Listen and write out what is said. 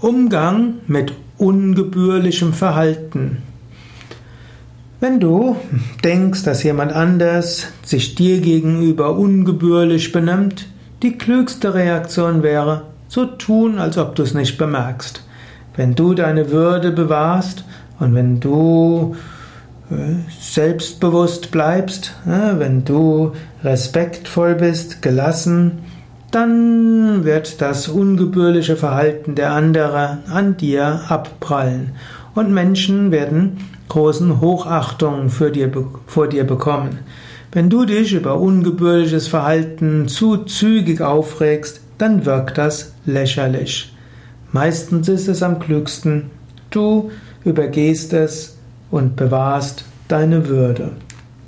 Umgang mit ungebührlichem Verhalten. Wenn du denkst, dass jemand anders sich dir gegenüber ungebührlich benimmt, die klügste Reaktion wäre, so tun, als ob du es nicht bemerkst. Wenn du deine Würde bewahrst und wenn du äh, selbstbewusst bleibst, wenn du respektvoll bist, gelassen, dann wird das ungebührliche Verhalten der anderen an dir abprallen und Menschen werden großen Hochachtung für dir, vor dir bekommen. Wenn du dich über ungebührliches Verhalten zu zügig aufregst, dann wirkt das lächerlich. Meistens ist es am klügsten, du übergehst es und bewahrst deine Würde.